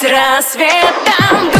с рассветом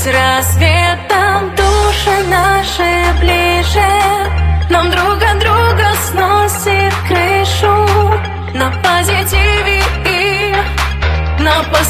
с рассветом души наши ближе. Нам друг от друга сносит крышу На позитиве и на позитиве